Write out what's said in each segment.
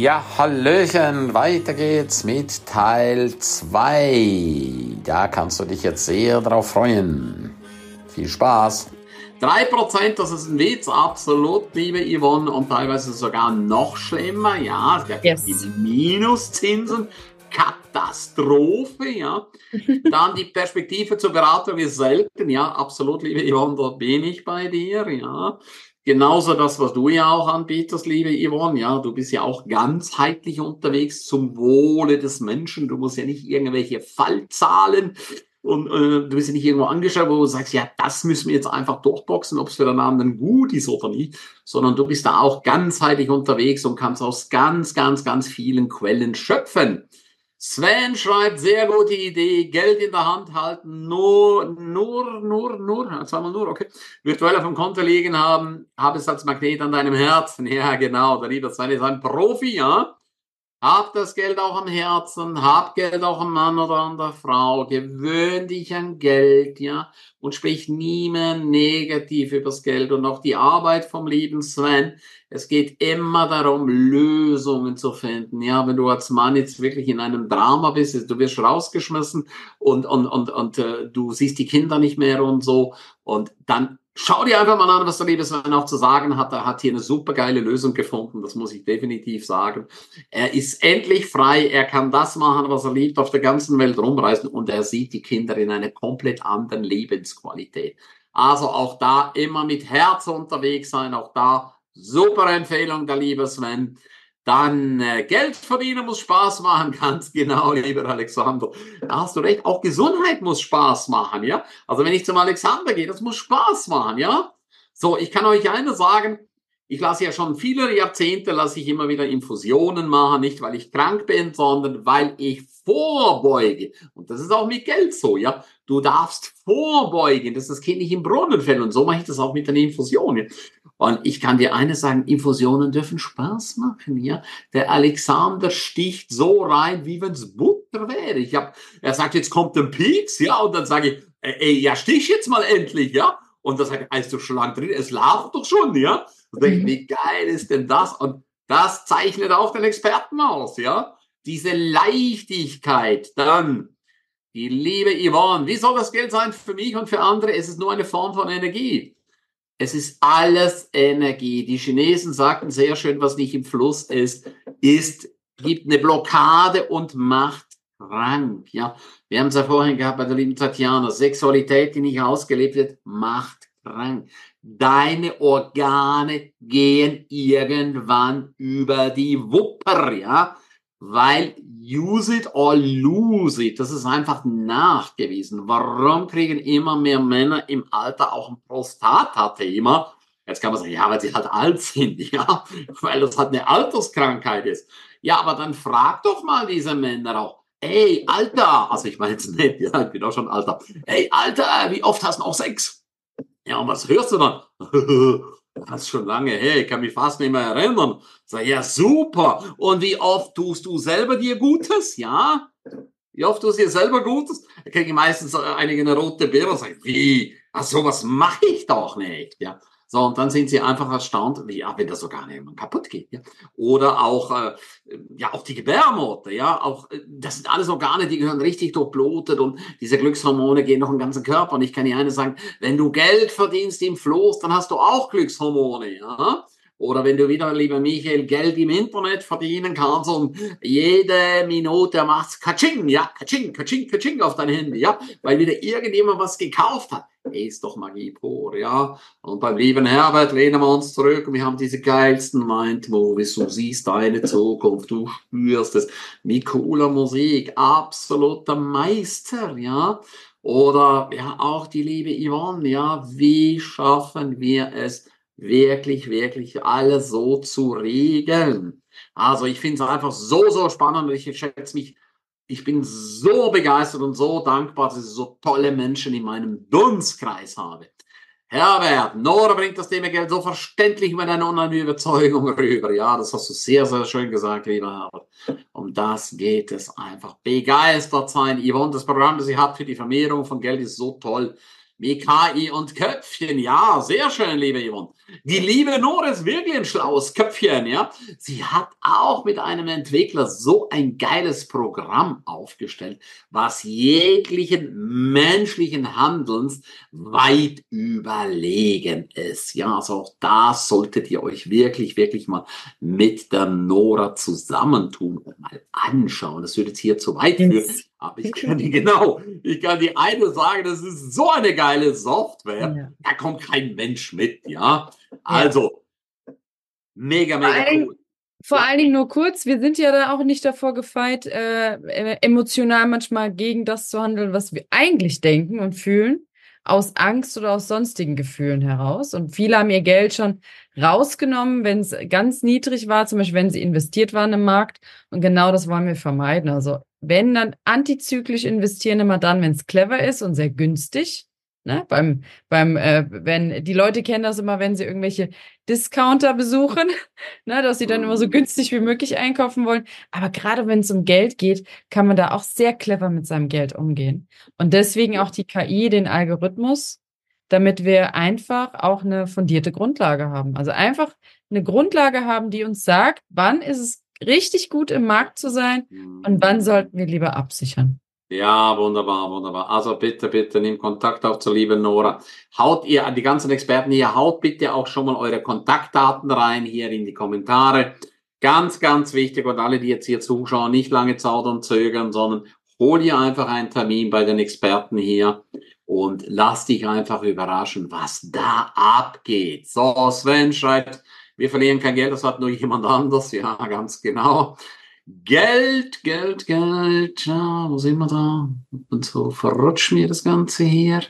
Ja, Hallöchen, weiter geht's mit Teil 2. Da kannst du dich jetzt sehr drauf freuen. Viel Spaß. 3%, das ist ein Witz, absolut, liebe Yvonne, und teilweise sogar noch schlimmer, ja, es gibt yes. die Minuszinsen, Katastrophe, ja. Dann die Perspektive zur Beratung ist selten, ja, absolut, liebe Yvonne, da bin ich bei dir, ja. Genauso das, was du ja auch anbietest, liebe Yvonne, ja, du bist ja auch ganzheitlich unterwegs zum Wohle des Menschen. Du musst ja nicht irgendwelche Fallzahlen und äh, du bist ja nicht irgendwo angeschaut, wo du sagst, ja, das müssen wir jetzt einfach durchboxen, ob es für den anderen gut ist oder nicht, sondern du bist da auch ganzheitlich unterwegs und kannst aus ganz, ganz, ganz vielen Quellen schöpfen. Sven schreibt, sehr gute Idee, Geld in der Hand halten, nur, nur, nur, nur, zweimal nur, okay, virtuell auf dem Konto liegen haben, habe es als Magnet an deinem Herzen. Ja, genau, der liebe Sven ist ein Profi, ja. Hab das Geld auch am Herzen, hab Geld auch am Mann oder an der Frau, gewöhn dich an Geld, ja, und sprich nie mehr negativ übers Geld und auch die Arbeit vom lieben Sven. Es geht immer darum, Lösungen zu finden, ja, wenn du als Mann jetzt wirklich in einem Drama bist, du wirst rausgeschmissen und, und, und, und äh, du siehst die Kinder nicht mehr und so, und dann Schau dir einfach mal an, was der liebe Sven auch zu sagen hat. Er hat hier eine super geile Lösung gefunden, das muss ich definitiv sagen. Er ist endlich frei, er kann das machen, was er liebt, auf der ganzen Welt rumreisen und er sieht die Kinder in einer komplett anderen Lebensqualität. Also auch da immer mit Herz unterwegs sein, auch da super Empfehlung, der liebe Sven. Dann äh, Geld verdienen muss Spaß machen, ganz genau, lieber Alexander. Da hast du recht. Auch Gesundheit muss Spaß machen, ja. Also wenn ich zum Alexander gehe, das muss Spaß machen, ja. So, ich kann euch eines sagen. Ich lasse ja schon viele Jahrzehnte, lasse ich immer wieder Infusionen machen, nicht weil ich krank bin, sondern weil ich vorbeuge. Und das ist auch mit Geld so, ja. Du darfst vorbeugen, dass das Kind nicht im Brunnen fällt. Und so mache ich das auch mit den Infusionen. Und ich kann dir eines sagen, Infusionen dürfen Spaß machen, ja. Der Alexander sticht so rein, wie wenn es Butter wäre. Ich hab, er sagt, jetzt kommt ein Pieks, ja, und dann sage ich, ey, ja, stich jetzt mal endlich, ja. Und dann sagt ist doch schon lang drin, es läuft doch schon, ja. Und denke, wie geil ist denn das? Und das zeichnet auch den Experten aus, ja. Diese Leichtigkeit, dann die liebe Yvonne, wie soll das Geld sein für mich und für andere? Es ist nur eine Form von Energie. Es ist alles Energie. Die Chinesen sagten sehr schön, was nicht im Fluss ist, ist, gibt eine Blockade und macht krank. Ja, wir haben es ja vorhin gehabt bei der lieben Tatjana. Sexualität, die nicht ausgelebt wird, macht krank. Deine Organe gehen irgendwann über die Wupper, ja weil use it or lose it, das ist einfach nachgewiesen. Warum kriegen immer mehr Männer im Alter auch ein Prostatathema? Jetzt kann man sagen, ja, weil sie halt alt sind, ja, weil das halt eine Alterskrankheit ist. Ja, aber dann frag doch mal diese Männer auch, ey, Alter, also ich meine jetzt nicht, ja, ich bin auch schon Alter, ey, Alter, wie oft hast du noch Sex? Ja, und was hörst du dann? Das ist schon lange her, ich kann mich fast nicht mehr erinnern. Sag, ja, super. Und wie oft tust du selber dir Gutes? Ja? Wie oft tust du dir selber Gutes? Da kriege ich meistens einige eine rote Birne und sage, wie? Ach, sowas mache ich doch nicht. Ja? So, und dann sind sie einfach erstaunt, wie, ja, wenn das nicht kaputt geht. Ja? Oder auch, äh, ja, auch die Gebärmutter, ja, auch, äh, das sind alles Organe, die gehören richtig durchblutet und diese Glückshormone gehen noch im ganzen Körper. Und ich kann dir eine sagen, wenn du Geld verdienst im Floß, dann hast du auch Glückshormone, ja. Oder wenn du wieder, lieber Michael, Geld im Internet verdienen kannst und jede Minute machst Kaching, ja, Kaching, Kaching, Kaching auf dein Handy, ja, weil wieder irgendjemand was gekauft hat. Ist doch Magie pur, ja. Und beim lieben Herbert lehnen wir uns zurück und wir haben diese geilsten Mind-Movies. Du siehst deine Zukunft, du spürst es. Mit cooler Musik, absoluter Meister, ja. Oder ja, auch die liebe Yvonne, ja. Wie schaffen wir es, wirklich, wirklich alles so zu regeln. Also ich finde es einfach so, so spannend ich schätze mich, ich bin so begeistert und so dankbar, dass ich so tolle Menschen in meinem Dunstkreis habe. Herbert, Nora bringt das Thema Geld so verständlich mit einer unheimlichen Überzeugung rüber. Ja, das hast du sehr, sehr schön gesagt, lieber Herbert. Um das geht es einfach. Begeistert sein. Yvonne, das Programm, das ihr habt für die Vermehrung von Geld ist so toll. Mit KI und Köpfchen, ja, sehr schön, liebe Yvonne. Die liebe Nora ist wirklich ein schlaues Köpfchen, ja. Sie hat auch mit einem Entwickler so ein geiles Programm aufgestellt, was jeglichen menschlichen Handelns weit überlegen ist. Ja, also auch das solltet ihr euch wirklich, wirklich mal mit der Nora zusammentun und mal anschauen. Das würde jetzt hier zu weit führen. Aber ich kann die, genau, ich kann die eine sagen, das ist so eine geile Software, ja. da kommt kein Mensch mit, ja. Also, mega, mega vor cool. vor ja. allen Dingen nur kurz, wir sind ja da auch nicht davor gefeit, äh, äh, emotional manchmal gegen das zu handeln, was wir eigentlich denken und fühlen, aus Angst oder aus sonstigen Gefühlen heraus. Und viele haben ihr Geld schon rausgenommen, wenn es ganz niedrig war, zum Beispiel wenn sie investiert waren im Markt. Und genau das wollen wir vermeiden. Also wenn dann antizyklisch investieren, immer dann, wenn es clever ist und sehr günstig. Ne? Beim, beim, äh, wenn die Leute kennen das immer, wenn sie irgendwelche Discounter besuchen, ne, dass sie dann immer so mhm. günstig wie möglich einkaufen wollen. Aber gerade wenn es um Geld geht, kann man da auch sehr clever mit seinem Geld umgehen. Und deswegen auch die KI, den Algorithmus, damit wir einfach auch eine fundierte Grundlage haben. Also einfach eine Grundlage haben, die uns sagt, wann ist es richtig gut im Markt zu sein und wann mhm. sollten wir lieber absichern. Ja, wunderbar, wunderbar. Also bitte, bitte nimm Kontakt auf zur lieben Nora. Haut ihr, die ganzen Experten hier, haut bitte auch schon mal eure Kontaktdaten rein hier in die Kommentare. Ganz, ganz wichtig und alle, die jetzt hier zuschauen, nicht lange zaudern, zögern, sondern hol dir einfach einen Termin bei den Experten hier und lass dich einfach überraschen, was da abgeht. So, Sven schreibt, wir verlieren kein Geld, das hat nur jemand anders. Ja, ganz genau. Geld, Geld, Geld. Ja, wo sind wir da? Und so verrutscht mir das Ganze hier.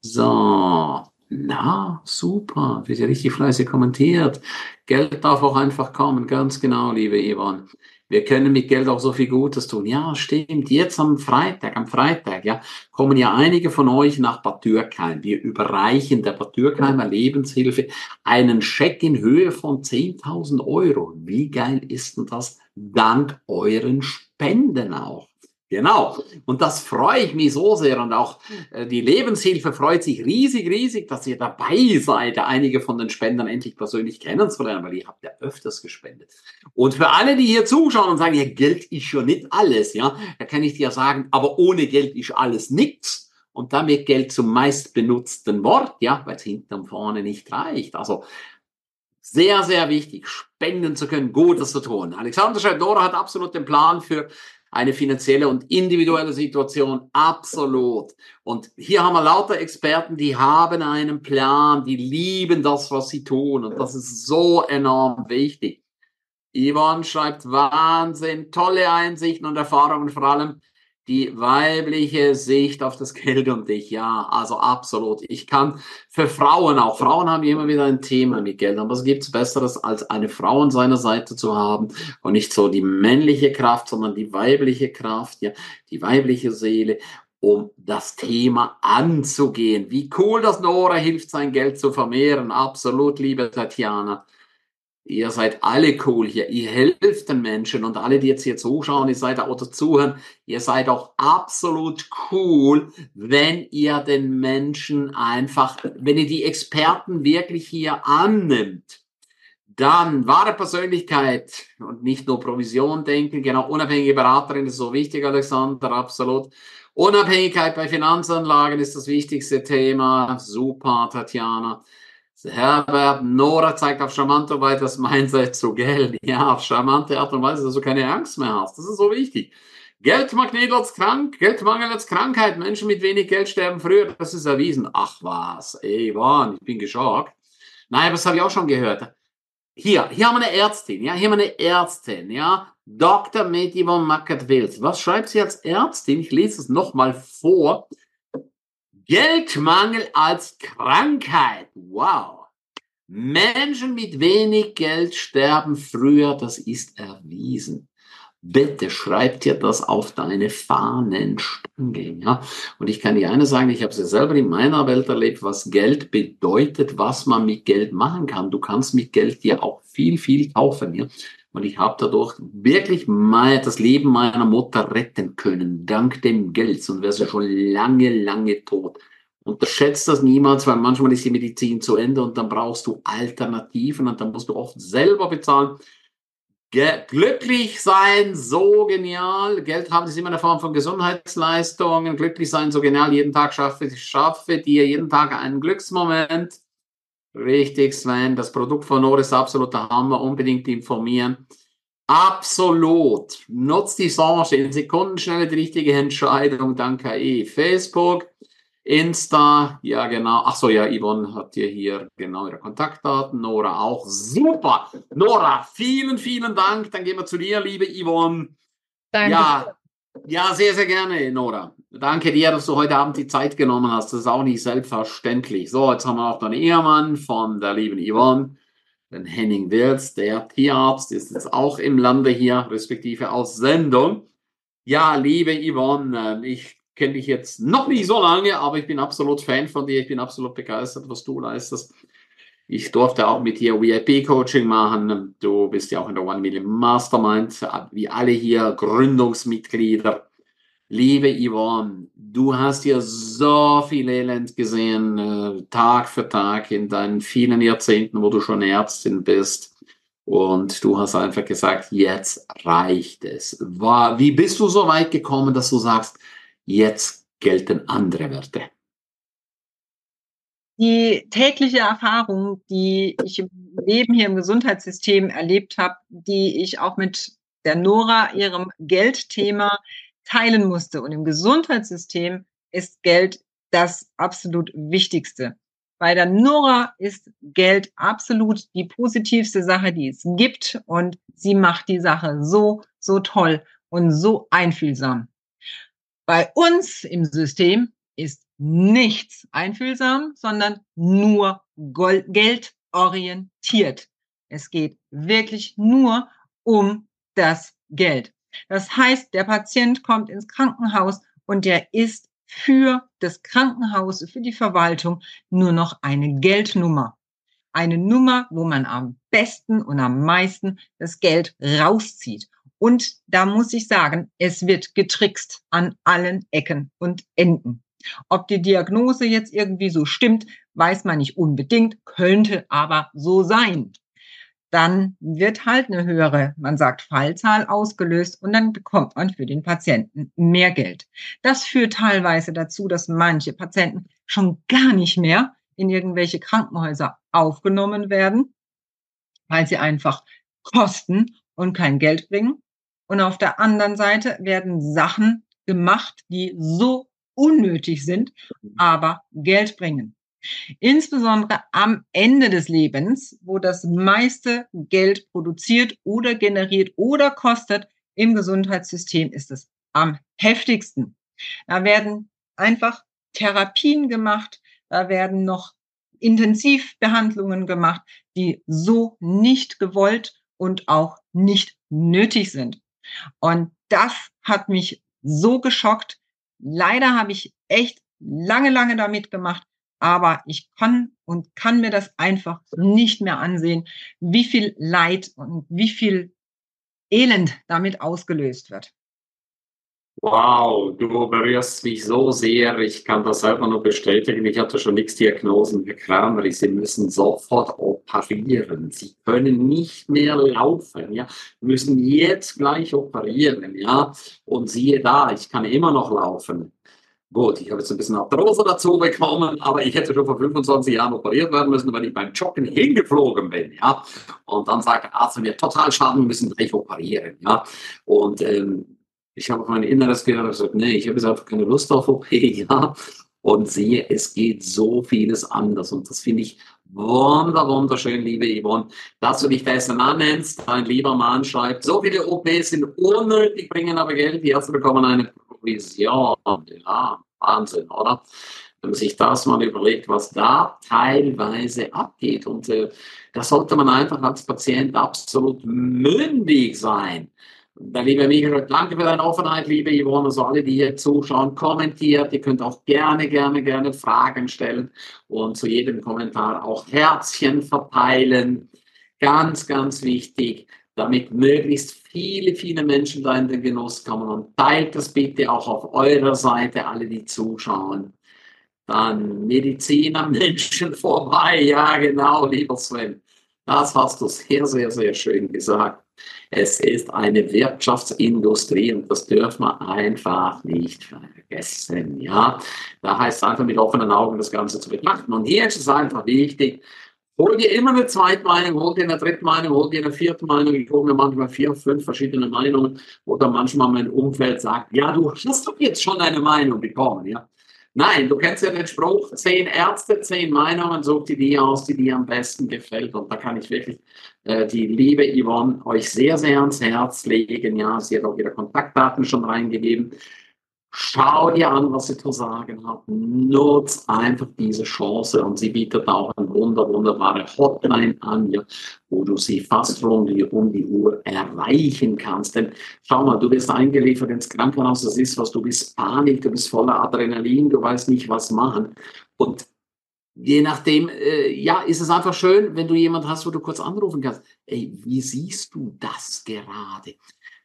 So. Na, super. Wird ja richtig fleißig kommentiert. Geld darf auch einfach kommen. Ganz genau, liebe Ivan. Wir können mit Geld auch so viel Gutes tun. Ja, stimmt. Jetzt am Freitag, am Freitag, ja, kommen ja einige von euch nach Bad Dürkheim. Wir überreichen der Bad Dürkheimer Lebenshilfe einen Scheck in Höhe von 10.000 Euro. Wie geil ist denn das? Dank euren Spenden auch. Genau. Und das freue ich mich so sehr. Und auch äh, die Lebenshilfe freut sich riesig, riesig, dass ihr dabei seid, einige von den Spendern endlich persönlich kennenzulernen, weil ihr habt ja öfters gespendet. Und für alle, die hier zuschauen und sagen, ja, Geld ist schon nicht alles, ja, da kann ich dir sagen, aber ohne Geld ist alles nichts. Und damit Geld zum meist benutzten Wort, ja, weil es hinten und vorne nicht reicht. Also sehr, sehr wichtig, spenden zu können, Gutes zu tun. Alexander Schadora hat absolut den Plan für eine finanzielle und individuelle Situation, absolut. Und hier haben wir lauter Experten, die haben einen Plan, die lieben das, was sie tun. Und das ist so enorm wichtig. Yvonne schreibt Wahnsinn, tolle Einsichten und Erfahrungen, vor allem die weibliche Sicht auf das Geld und dich. Ja, also absolut. Ich kann für Frauen auch, Frauen haben immer wieder ein Thema mit Geld, aber es gibt Besseres, als eine Frau an seiner Seite zu haben und nicht so die männliche Kraft, sondern die weibliche Kraft, ja, die weibliche Seele um das Thema anzugehen. Wie cool, dass Nora hilft, sein Geld zu vermehren. Absolut, liebe Tatjana. Ihr seid alle cool hier. Ihr helft den Menschen und alle, die jetzt hier zuschauen, ihr seid oder zuhören, ihr seid auch absolut cool, wenn ihr den Menschen einfach, wenn ihr die Experten wirklich hier annimmt. Dann wahre Persönlichkeit und nicht nur Provision denken. Genau, unabhängige Beraterin ist so wichtig, Alexander, absolut. Unabhängigkeit bei Finanzanlagen ist das wichtigste Thema. Super, Tatjana. Herbert, Nora zeigt auf charmante Weise das Mindset zu Geld. Ja, auf charmante Art und Weise, dass du keine Angst mehr hast. Das ist so wichtig. Geldmagnet als krank, Geldmangel als Krankheit. Menschen mit wenig Geld sterben früher. Das ist erwiesen. Ach was, ey, Mann, ich bin geschockt. Nein, das habe ich auch schon gehört. Hier, hier haben wir eine Ärztin, ja, hier haben wir eine Ärztin, ja. Dr. Medivon Mackert-Wills. Was schreibt sie als Ärztin? Ich lese es nochmal vor. Geldmangel als Krankheit. Wow. Menschen mit wenig Geld sterben früher, das ist erwiesen. Bitte schreib dir das auf deine Fahnenstange. Ja? Und ich kann dir eine sagen, ich habe es ja selber in meiner Welt erlebt, was Geld bedeutet, was man mit Geld machen kann. Du kannst mit Geld dir auch viel, viel kaufen. Ja? Und ich habe dadurch wirklich mal das Leben meiner Mutter retten können, dank dem Geld. Sonst wäre sie schon lange, lange tot. Unterschätzt das niemals, weil manchmal ist die Medizin zu Ende und dann brauchst du Alternativen und dann musst du oft selber bezahlen. Ge glücklich sein, so genial. Geld haben ist immer eine Form von Gesundheitsleistungen. Glücklich sein, so genial. Jeden Tag schaffe, schaffe dir jeden Tag einen Glücksmoment. Richtig, Sven. Das Produkt von Nord ist absoluter Hammer. Unbedingt informieren. Absolut. Nutzt die Chance in Sekundenschnelle die richtige Entscheidung dank KI. Facebook, Insta, ja genau. Ach so, ja, Yvonne hat dir hier genau ihre Kontaktdaten. Nora auch. Super. Nora, vielen, vielen Dank. Dann gehen wir zu dir, liebe Yvonne. Danke. Ja, ja, sehr, sehr gerne, Nora. Danke dir, dass du heute Abend die Zeit genommen hast. Das ist auch nicht selbstverständlich. So, jetzt haben wir auch einen Ehemann von der lieben Yvonne, den Henning Wirz, der Tierarzt, ist jetzt auch im Lande hier, respektive aus Sendung. Ja, liebe Yvonne, ich kenne dich jetzt noch nicht so lange, aber ich bin absolut Fan von dir. Ich bin absolut begeistert, was du leistest. Ich durfte auch mit dir VIP-Coaching machen. Du bist ja auch in der One Million Mastermind, wie alle hier Gründungsmitglieder. Liebe Yvonne, du hast ja so viel Elend gesehen, äh, Tag für Tag in deinen vielen Jahrzehnten, wo du schon Ärztin bist. Und du hast einfach gesagt, jetzt reicht es. Wie bist du so weit gekommen, dass du sagst, Jetzt gelten andere Werte. Die tägliche Erfahrung, die ich im Leben hier im Gesundheitssystem erlebt habe, die ich auch mit der Nora, ihrem Geldthema, teilen musste. Und im Gesundheitssystem ist Geld das absolut Wichtigste. Bei der Nora ist Geld absolut die positivste Sache, die es gibt. Und sie macht die Sache so, so toll und so einfühlsam. Bei uns im System ist nichts einfühlsam, sondern nur geldorientiert. Es geht wirklich nur um das Geld. Das heißt, der Patient kommt ins Krankenhaus und der ist für das Krankenhaus, für die Verwaltung nur noch eine Geldnummer. Eine Nummer, wo man am besten und am meisten das Geld rauszieht. Und da muss ich sagen, es wird getrickst an allen Ecken und Enden. Ob die Diagnose jetzt irgendwie so stimmt, weiß man nicht unbedingt, könnte aber so sein. Dann wird halt eine höhere, man sagt Fallzahl ausgelöst und dann bekommt man für den Patienten mehr Geld. Das führt teilweise dazu, dass manche Patienten schon gar nicht mehr in irgendwelche Krankenhäuser aufgenommen werden, weil sie einfach kosten und kein Geld bringen. Und auf der anderen Seite werden Sachen gemacht, die so unnötig sind, aber Geld bringen. Insbesondere am Ende des Lebens, wo das meiste Geld produziert oder generiert oder kostet im Gesundheitssystem, ist es am heftigsten. Da werden einfach Therapien gemacht, da werden noch Intensivbehandlungen gemacht, die so nicht gewollt und auch nicht nötig sind. Und das hat mich so geschockt. Leider habe ich echt lange, lange damit gemacht, aber ich kann und kann mir das einfach nicht mehr ansehen, wie viel Leid und wie viel Elend damit ausgelöst wird. Wow, du berührst mich so sehr. Ich kann das selber nur bestätigen. Ich hatte schon nichts Diagnosen. Herr Kramer, Sie müssen sofort operieren. Sie können nicht mehr laufen. Ja, müssen jetzt gleich operieren. Ja, und siehe da, ich kann immer noch laufen. Gut, ich habe jetzt ein bisschen Arthrose dazu bekommen, aber ich hätte schon vor 25 Jahren operiert werden müssen, weil ich beim Joggen hingeflogen bin, ja. Und dann sagt der Arzt mir, total schaden, wir müssen gleich operieren, ja. Und ähm, ich habe auf mein Inneres gehört und gesagt, nee, ich habe jetzt einfach keine Lust auf OP, ja. Und siehe, es geht so vieles anders. Und das finde ich wunder, wunderschön, liebe Yvonne, dass du dich dessen annennst. Dein lieber Mann schreibt, so viele OPs sind unnötig, bringen aber Geld. Die Ärzte bekommen eine Provision. Ja, Wahnsinn, oder? Wenn man sich das mal überlegt, was da teilweise abgeht. Und äh, da sollte man einfach als Patient absolut mündig sein. Der liebe Michael, danke für deine Offenheit, liebe Yvonne. Also alle, die hier zuschauen, kommentiert. Ihr könnt auch gerne, gerne, gerne Fragen stellen und zu jedem Kommentar auch Herzchen verteilen. Ganz, ganz wichtig, damit möglichst viele, viele Menschen da in den Genuss kommen. Und teilt das bitte auch auf eurer Seite, alle, die zuschauen. dann Medizin am Menschen vorbei. Ja, genau, lieber Sven. Das hast du sehr, sehr, sehr schön gesagt. Es ist eine Wirtschaftsindustrie und das dürfen wir einfach nicht vergessen. Ja, da heißt es einfach mit offenen Augen das Ganze zu betrachten. Und hier ist es einfach wichtig, Hol dir immer eine Zweitmeinung, hol dir eine Drittmeinung, hol dir eine vierte Meinung. Ich hole mir manchmal vier, fünf verschiedene Meinungen. Oder manchmal mein Umfeld sagt, ja, du hast doch jetzt schon eine Meinung bekommen. Ja? Nein, du kennst ja den Spruch, zehn Ärzte, zehn Meinungen, such dir die aus, die dir am besten gefällt. Und da kann ich wirklich äh, die liebe Yvonne euch sehr, sehr ans Herz legen. Ja, sie hat auch ihre Kontaktdaten schon reingegeben. Schau dir an, was sie zu sagen hat. Nutz einfach diese Chance und sie bietet auch eine wunder, wunderbare Hotline an, ja, wo du sie fast rund um die, Uhr erreichen kannst. Denn schau mal, du wirst eingeliefert ins Krankenhaus, das ist was, du bist Panik, du bist voller Adrenalin, du weißt nicht, was machen. Und je nachdem, äh, ja, ist es einfach schön, wenn du jemand hast, wo du kurz anrufen kannst. Ey, wie siehst du das gerade?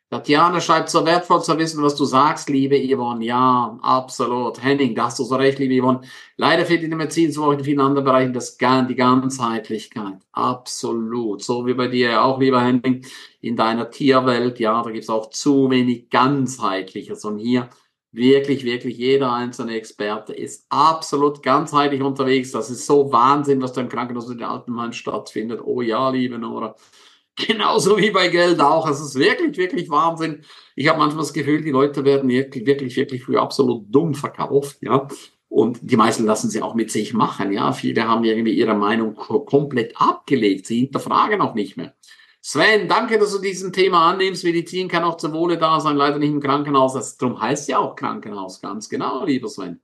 Tatjana schreibt, so wertvoll zu wissen, was du sagst, liebe Yvonne. Ja, absolut. Henning, da hast du so recht, liebe Yvonne. Leider fehlt in der Medizin, so auch in vielen anderen Bereichen, das, die Ganzheitlichkeit. Absolut. So wie bei dir auch, lieber Henning, in deiner Tierwelt. Ja, da gibt's auch zu wenig Ganzheitliches. Und hier wirklich, wirklich jeder einzelne Experte ist absolut ganzheitlich unterwegs. Das ist so Wahnsinn, was da im Krankenhaus in den Altenheim stattfindet. Oh ja, liebe Nora. Genauso wie bei Geld auch. Es ist wirklich, wirklich Wahnsinn. Ich habe manchmal das Gefühl, die Leute werden wirklich, wirklich, wirklich früh absolut dumm verkauft, ja. Und die meisten lassen sie auch mit sich machen, ja. Viele haben irgendwie ihre Meinung komplett abgelegt. Sie hinterfragen auch nicht mehr. Sven, danke, dass du diesen Thema annimmst. Medizin kann auch zum Wohle da sein, leider nicht im Krankenhaus. Das, darum heißt ja auch Krankenhaus, ganz genau, lieber Sven.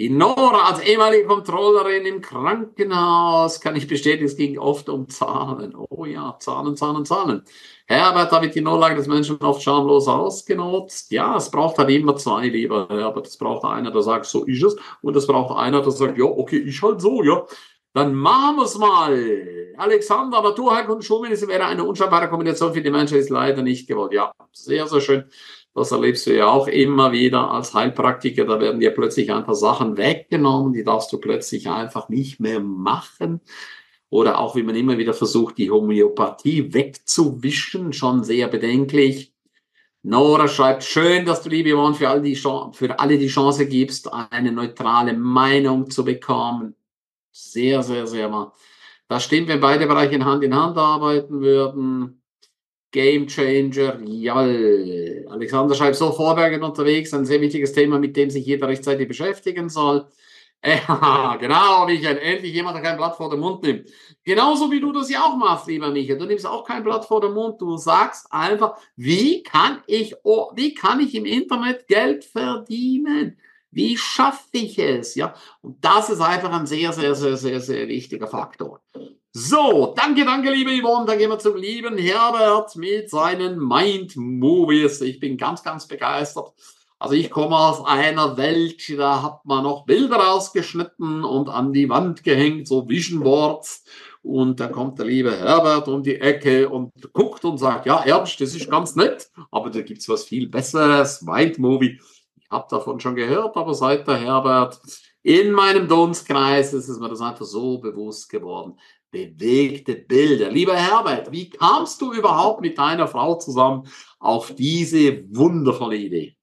Die Nora als ehemalige Kontrollerin im Krankenhaus kann ich bestätigen, es ging oft um Zahlen. Oh ja, Zahlen, Zahlen, Zahlen. Herbert hat die Notlage des Menschen oft schamlos ausgenutzt. Ja, es braucht halt immer zwei, lieber Herbert. Es braucht einer, der sagt, so ist es. Und es braucht einer, der sagt, ja, okay, ich halt so, ja. Dann machen wir es mal. Alexander, Naturheilkunde und Schulmedizin wäre eine unscheinbare Kombination für die Menschheit, ist leider nicht gewollt. Ja, sehr, sehr schön. Das erlebst du ja auch immer wieder als Heilpraktiker. Da werden dir plötzlich ein paar Sachen weggenommen, die darfst du plötzlich einfach nicht mehr machen. Oder auch, wie man immer wieder versucht, die Homöopathie wegzuwischen, schon sehr bedenklich. Nora schreibt, schön, dass du, liebe Yvonne, für, all die für alle die Chance gibst, eine neutrale Meinung zu bekommen. Sehr, sehr, sehr wahr. Das stimmt, wenn beide Bereiche Hand in Hand arbeiten würden. Game Changer, jawohl. Alexander schreibt so, Vorbergen unterwegs, ein sehr wichtiges Thema, mit dem sich jeder rechtzeitig beschäftigen soll. Ja, genau, Michael, endlich jemand, der kein Blatt vor den Mund nimmt. Genauso wie du das ja auch machst, lieber Michael. Du nimmst auch kein Blatt vor den Mund. Du sagst einfach, wie kann ich, wie kann ich im Internet Geld verdienen? Wie schaffe ich es? Ja, und das ist einfach ein sehr, sehr, sehr, sehr, sehr wichtiger Faktor. So, danke, danke, liebe Yvonne. Dann gehen wir zum lieben Herbert mit seinen Mind Movies. Ich bin ganz, ganz begeistert. Also ich komme aus einer Welt, da hat man noch Bilder ausgeschnitten und an die Wand gehängt, so Vision Boards. Und dann kommt der liebe Herbert um die Ecke und guckt und sagt, ja, Ernst, das ist ganz nett, aber da gibt's was viel Besseres, Mind Movie. Ich habe davon schon gehört, aber seit der Herbert in meinem Dunstkreis ist es mir das einfach so bewusst geworden bewegte Bilder. Lieber Herbert, wie kamst du überhaupt mit deiner Frau zusammen auf diese wundervolle Idee?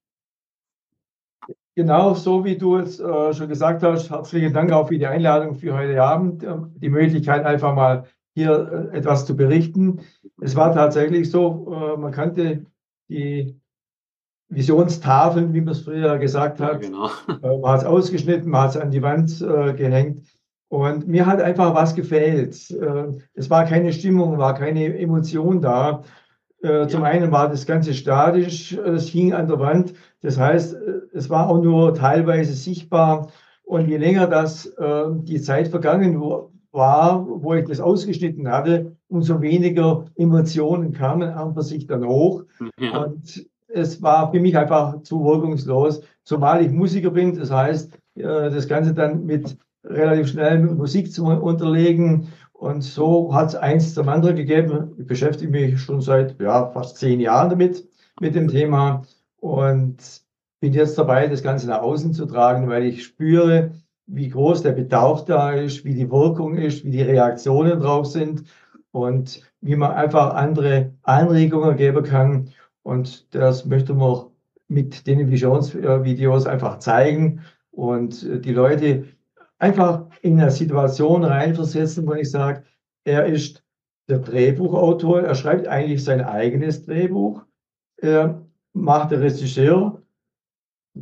Genau, so wie du es äh, schon gesagt hast, herzlichen Dank auch für die Einladung für heute Abend, äh, die Möglichkeit einfach mal hier äh, etwas zu berichten. Es war tatsächlich so, äh, man kannte die Visionstafeln, wie man es früher gesagt hat. Ja, genau. Äh, man hat es ausgeschnitten, man hat es an die Wand äh, gehängt. Und mir hat einfach was gefehlt. Äh, es war keine Stimmung, war keine Emotion da. Äh, zum einen war das Ganze statisch, es hing an der Wand. Das heißt, äh, es war auch nur teilweise sichtbar. Und je länger das die Zeit vergangen war, wo ich das ausgeschnitten hatte, umso weniger Emotionen kamen an sich dann hoch. Ja. Und es war für mich einfach zu wirkungslos, zumal ich Musiker bin. Das heißt, das Ganze dann mit relativ schnell mit Musik zu unterlegen. Und so hat es eins zum anderen gegeben. Ich beschäftige mich schon seit ja, fast zehn Jahren damit, mit dem Thema. Und bin jetzt dabei, das Ganze nach außen zu tragen, weil ich spüre, wie groß der Bedarf da ist, wie die Wirkung ist, wie die Reaktionen drauf sind und wie man einfach andere Anregungen geben kann. Und das möchte man mit den Visionsvideos einfach zeigen und die Leute einfach in eine Situation reinversetzen, wo ich sage, er ist der Drehbuchautor, er schreibt eigentlich sein eigenes Drehbuch, er macht der Regisseur,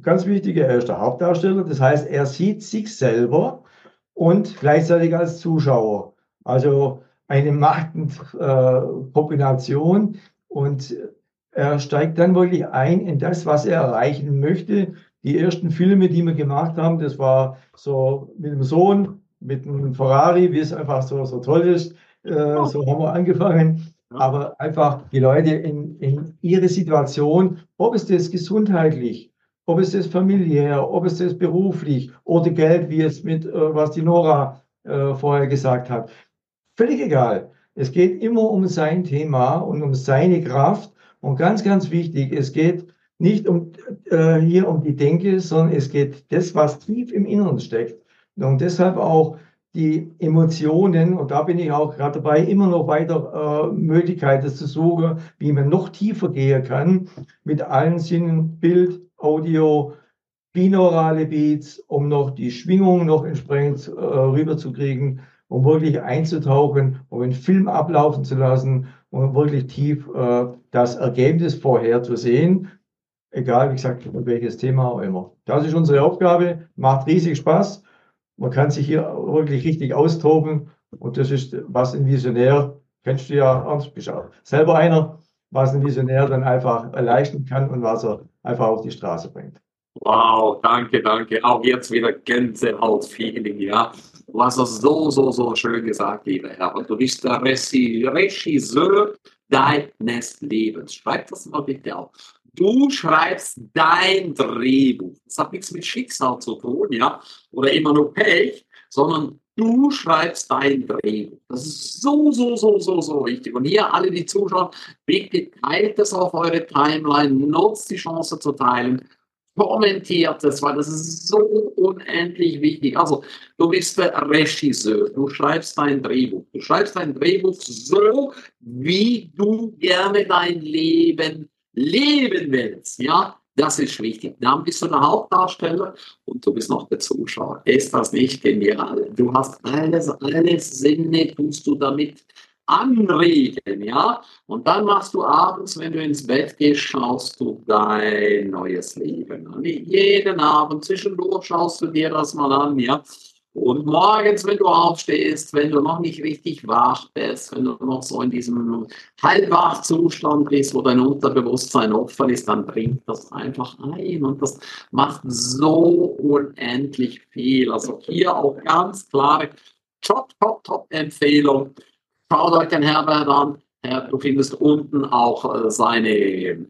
ganz wichtig, er ist der Hauptdarsteller, das heißt, er sieht sich selber und gleichzeitig als Zuschauer. Also eine Machtkombination äh, und er steigt dann wirklich ein in das, was er erreichen möchte. Die ersten Filme, die wir gemacht haben, das war so mit dem Sohn, mit einem Ferrari, wie es einfach so, so toll ist. Äh, oh. So haben wir angefangen. Aber einfach die Leute in, in ihre Situation, ob es das gesundheitlich, ob es das familiär, ob es das beruflich oder Geld, wie es mit, äh, was die Nora äh, vorher gesagt hat. Völlig egal. Es geht immer um sein Thema und um seine Kraft. Und ganz, ganz wichtig, es geht nicht um, äh, hier um die Denke, sondern es geht das, was tief im Inneren steckt. Und deshalb auch die Emotionen, und da bin ich auch gerade dabei, immer noch weiter äh, Möglichkeiten zu suchen, wie man noch tiefer gehen kann, mit allen Sinnen, Bild, Audio, binaurale Beats, um noch die Schwingung noch entsprechend äh, rüberzukriegen, um wirklich einzutauchen, um einen Film ablaufen zu lassen, um wirklich tief äh, das Ergebnis vorher zu sehen, egal, wie gesagt, welches Thema auch immer. Das ist unsere Aufgabe, macht riesig Spaß man kann sich hier wirklich richtig austoben. Und das ist, was ein Visionär, kennst du ja, Ernst, bist auch selber einer, was ein Visionär dann einfach erleichtern kann und was er einfach auf die Straße bringt. Wow, danke, danke. Auch jetzt wieder Gänsehaut-Feeling, ja. Du hast so, so, so schön gesagt, lieber Herr. Und du bist der Regisseur deines Lebens. Schreib das mal bitte auf. Du schreibst dein Drehbuch. Das hat nichts mit Schicksal zu tun, ja, oder immer nur Pech, sondern du schreibst dein Drehbuch. Das ist so, so, so, so, so wichtig. Und hier alle, die zuschauen, bitte teilt es auf eure Timeline, nutzt die Chance zu teilen, kommentiert es, weil das ist so unendlich wichtig. Also, du bist der Regisseur, du schreibst dein Drehbuch. Du schreibst dein Drehbuch so, wie du gerne dein Leben leben willst, ja, das ist wichtig. Dann bist du der Hauptdarsteller und du bist noch der Zuschauer. Ist das nicht genial? Du hast alles, alles Sinne, tust du damit anregen, ja? Und dann machst du abends, wenn du ins Bett gehst, schaust du dein neues Leben an. Jeden Abend zwischendurch schaust du dir das mal an, ja? Und morgens, wenn du aufstehst, wenn du noch nicht richtig wach bist, wenn du noch so in diesem Halbwachzustand bist, wo dein Unterbewusstsein offen ist, dann bringt das einfach ein. Und das macht so unendlich viel. Also hier auch ganz klare Top, Top, Top-Empfehlung. Schaut euch den Herbert an. Du findest unten auch äh, seine,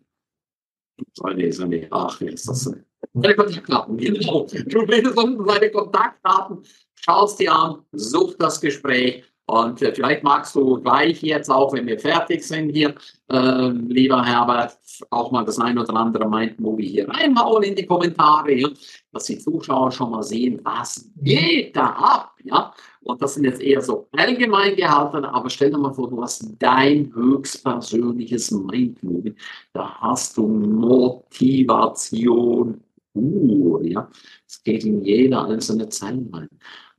seine, seine, ach, wie ist das? Seine Kontaktdaten, genau. Du findest unten seine Kontaktdaten, schaust dir an, such das Gespräch und äh, vielleicht magst du gleich jetzt auch, wenn wir fertig sind hier, äh, lieber Herbert, auch mal das ein oder andere Mind-Movie hier reinhauen in die Kommentare, ja, dass die Zuschauer schon mal sehen, was geht da ab, ja. Und das sind jetzt eher so allgemein gehalten, aber stell dir mal vor, du hast dein höchstpersönliches Mind-Movie. Da hast du Motivation Uh, ja, es geht in jeder einzelne Zeile rein.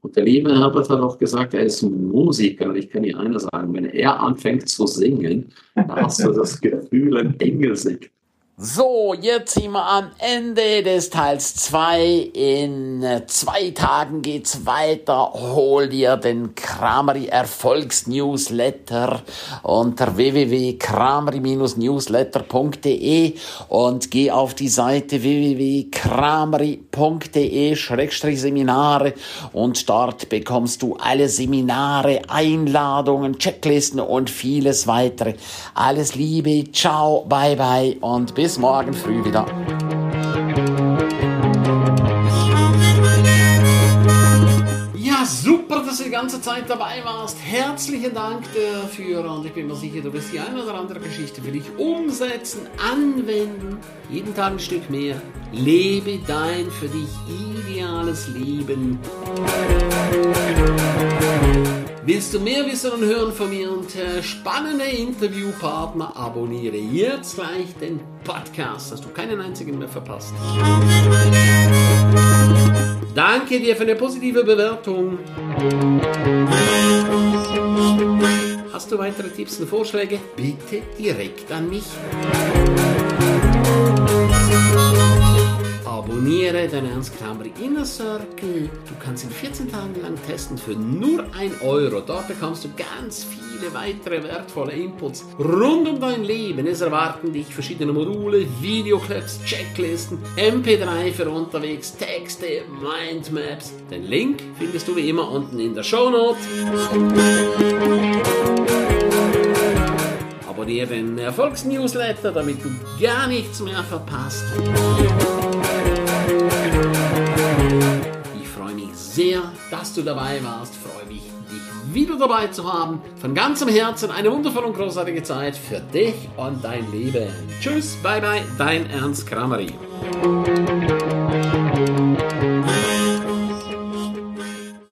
Und der liebe Herbert hat auch gesagt, er ist ein Musiker. Und ich kann dir eines sagen, wenn er anfängt zu singen, dann hast du das Gefühl, ein Engel singt. So, jetzt sind wir am Ende des Teils 2. In zwei Tagen geht's weiter. Hol dir den Kramery Erfolgsnewsletter unter www.kramery-newsletter.de und geh auf die Seite www.kramery.de-seminare und dort bekommst du alle Seminare, Einladungen, Checklisten und vieles weitere. Alles Liebe, ciao, bye bye und bis bis morgen früh wieder. Ja, super, dass ihr ganze Zeit dabei warst. Herzlichen Dank dafür und ich bin mir sicher, du wirst die eine oder andere Geschichte für dich umsetzen, anwenden. Jeden Tag ein Stück mehr. Lebe dein für dich ideales Leben. Willst du mehr wissen und hören von mir und äh, spannende Interviewpartner? Abonniere jetzt gleich den Podcast, dass du keinen einzigen mehr verpasst. Danke dir für eine positive Bewertung. Hast du weitere Tipps und Vorschläge? Bitte direkt an mich. Abonniere den Ernst Kramri Inner Circle. Du kannst ihn 14 Tage lang testen für nur 1 Euro. Dort bekommst du ganz viele weitere wertvolle Inputs rund um dein Leben. Es erwarten dich verschiedene Module, Videoclips, Checklisten, MP3 für unterwegs, Texte, Mindmaps. Den Link findest du wie immer unten in der Show Notes. Abonniere den Erfolgsnewsletter, damit du gar nichts mehr verpasst. Sehr, dass du dabei warst. Freue mich, dich wieder dabei zu haben. Von ganzem Herzen eine wundervolle und großartige Zeit für dich und dein Leben. Tschüss, bye bye, dein Ernst Kramery.